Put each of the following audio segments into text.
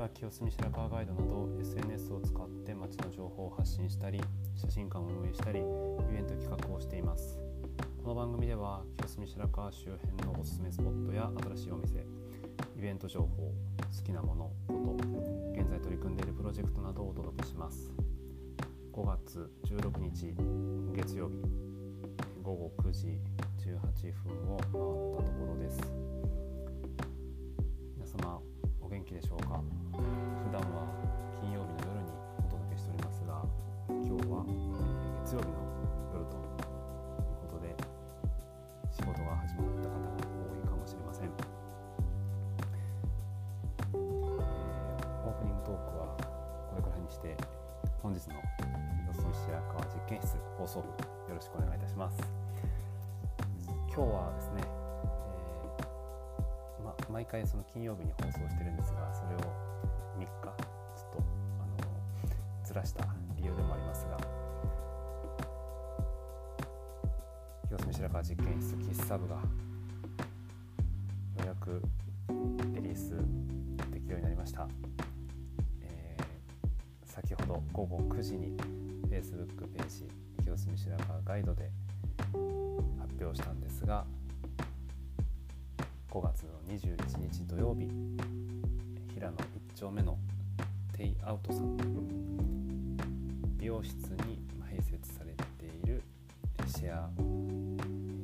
は清澄白河ガイドなど SNS を使って街の情報を発信したり写真館を運営したりイベント企画をしています。この番組では清澄白河周辺のおすすめスポットや新しいお店イベント情報好きなものこと現在取り組んでいるプロジェクトなどをお届けします。5月16日月曜日午後9時18分を回ったところです。本日の四隅白川実験室放送部よろしくお願いいたします。今日はですね、えーま、毎回その金曜日に放送してるんですがそれを3日ちょっとあのずらした理由でもありますが清澄白河実験室喫茶部がようやくリリースできるようになりました、ど午後9時に Facebook ページ清澄白河ガイドで発表したんですが5月の21日土曜日平野1丁目のテイアウトさんという美容室に併設されているシェア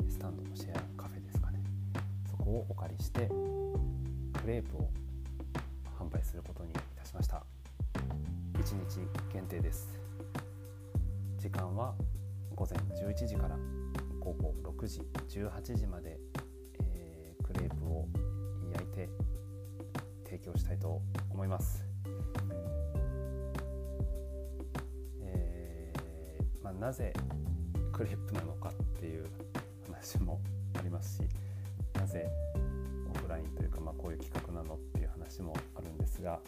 スタンドのシェアカフェですかね。そこをお借りしてクレープを時間は午前11時から午後6時18時まで、えークレープを焼いて提供したいと思います、えーまあ、なぜクレープなのかっていう話もありますしなぜオフラインというか、まあ、こういう企画なのっていう話もあるんですが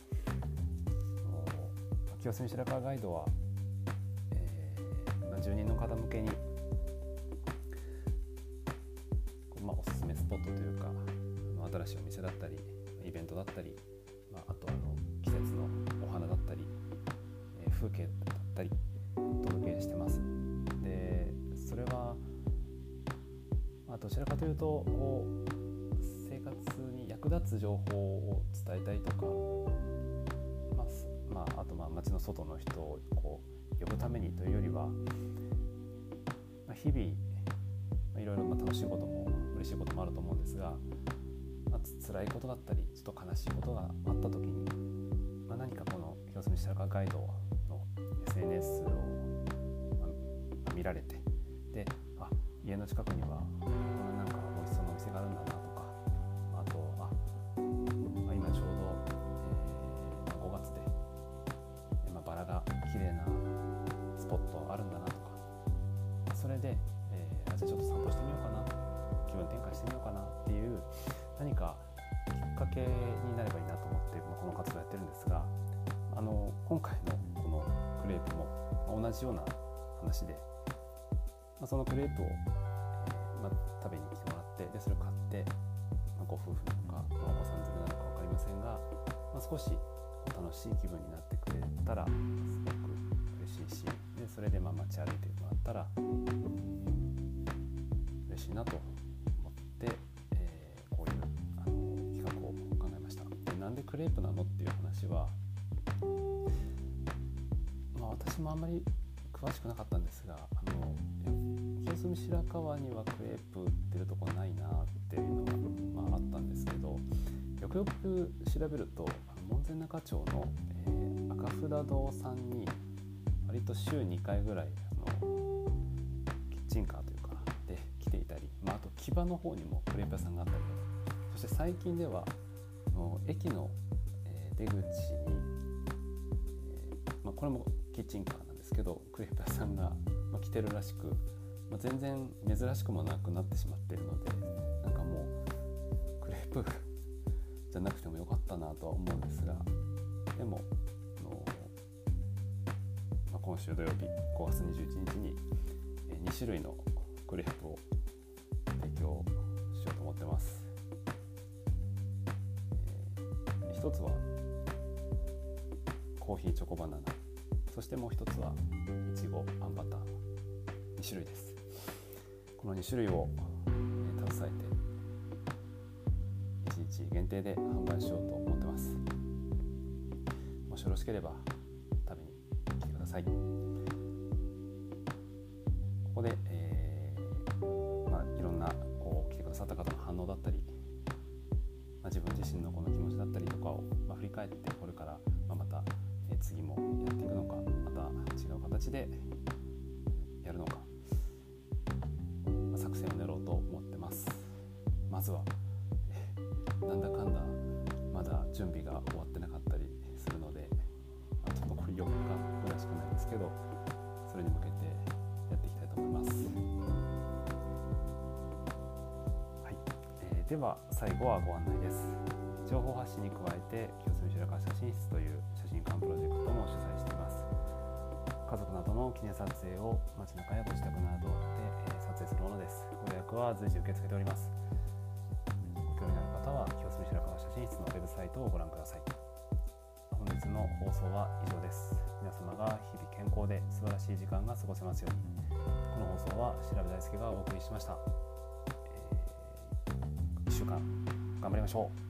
清澄白河ガイドは、住人の方向けにまあ、おすすめスポットというかあの新しいお店だったりイベントだったり、まあ、あとあの季節のお花だったり、え風景だったりお届けしてます。でそれは、まあ、どちらかというとこう生活に役立つ情報を伝えたいとか、街の外の人をこう呼ぶためにというよりは、まあ、日々まあいろいろまあ楽しいことも嬉しいこともあると思うんですが、まあ、辛いことだったりちょっと悲しいことがあった時に、まあ、何かこの清澄白河ガイドの SNS を、見られてであ家の近くには気分転換してみようかなっていう何かきっかけになればいいなと思って、まあ、この活動やってるんですがあの今回のこのクレープも、ま同じような話で、まあ、そのクレープを、えーまあ、食べに来てもらってでそれを買って、ま、ご夫婦なのか、まあお子さん連れなのか分かりませんが、ま、少し楽しい気分になってくれたらすごく嬉しいしでそれでまあ街歩いてもらったら嬉しいなと思って、えーこういうあの企画を考えました。でなんでクレープなのっていう話は、まあ、私もあんまり詳しくなかったんですがあのいや清澄白河にはクレープ売ってるとこないなっていうのが、まあ、あったんですけどよくよく調べると門前仲町の、えー赤札堂さんに割と週2回ぐらいあのキッチンカーというたり、まあ、あと木場の方にもクレープ屋さんがあったりとか。そして最近ではの駅の、え出口に、えまあ、これもキッチンカーなんですけどクレープ屋さんが、ま、来てるらしく、まあ、全然珍しくもなくなってしまってるのでなんかもうクレープ じゃなくてもよかったなとは思うんですがでも、今週土曜日5月21日に、2種類のクレープを提供しようと思ってます。えー一つはコーヒーチョコバナナ。そしてもう一つはいちごあんバター。2種類です。この2種類を、え携えて1日限定で販売しようと思ってます。もしよろしければ食べに来てください。次もやっていくのかまた違う形でやるのかますまずはなんだかんだまだ準備が終わってなかったりするのであと残り4日ぐらいしかないですけどそれに向けてやっていきたいと思います。はいえー、では最後はご案内です。情報発信に加えて清澄白河写真室という写真館プロジェクトも主催しています。家族などの記念撮影を街中やご自宅などで、え撮影するものです。ご予約は随時受け付けておりますご興味のある。方は清澄白河写真室のウェブサイトをご覧ください本日の放送は以上です皆様が日々健康で素晴らしい時間が過ごせますようにこの放送は調べ大輔がお送りしました、えー、1週間頑張りましょう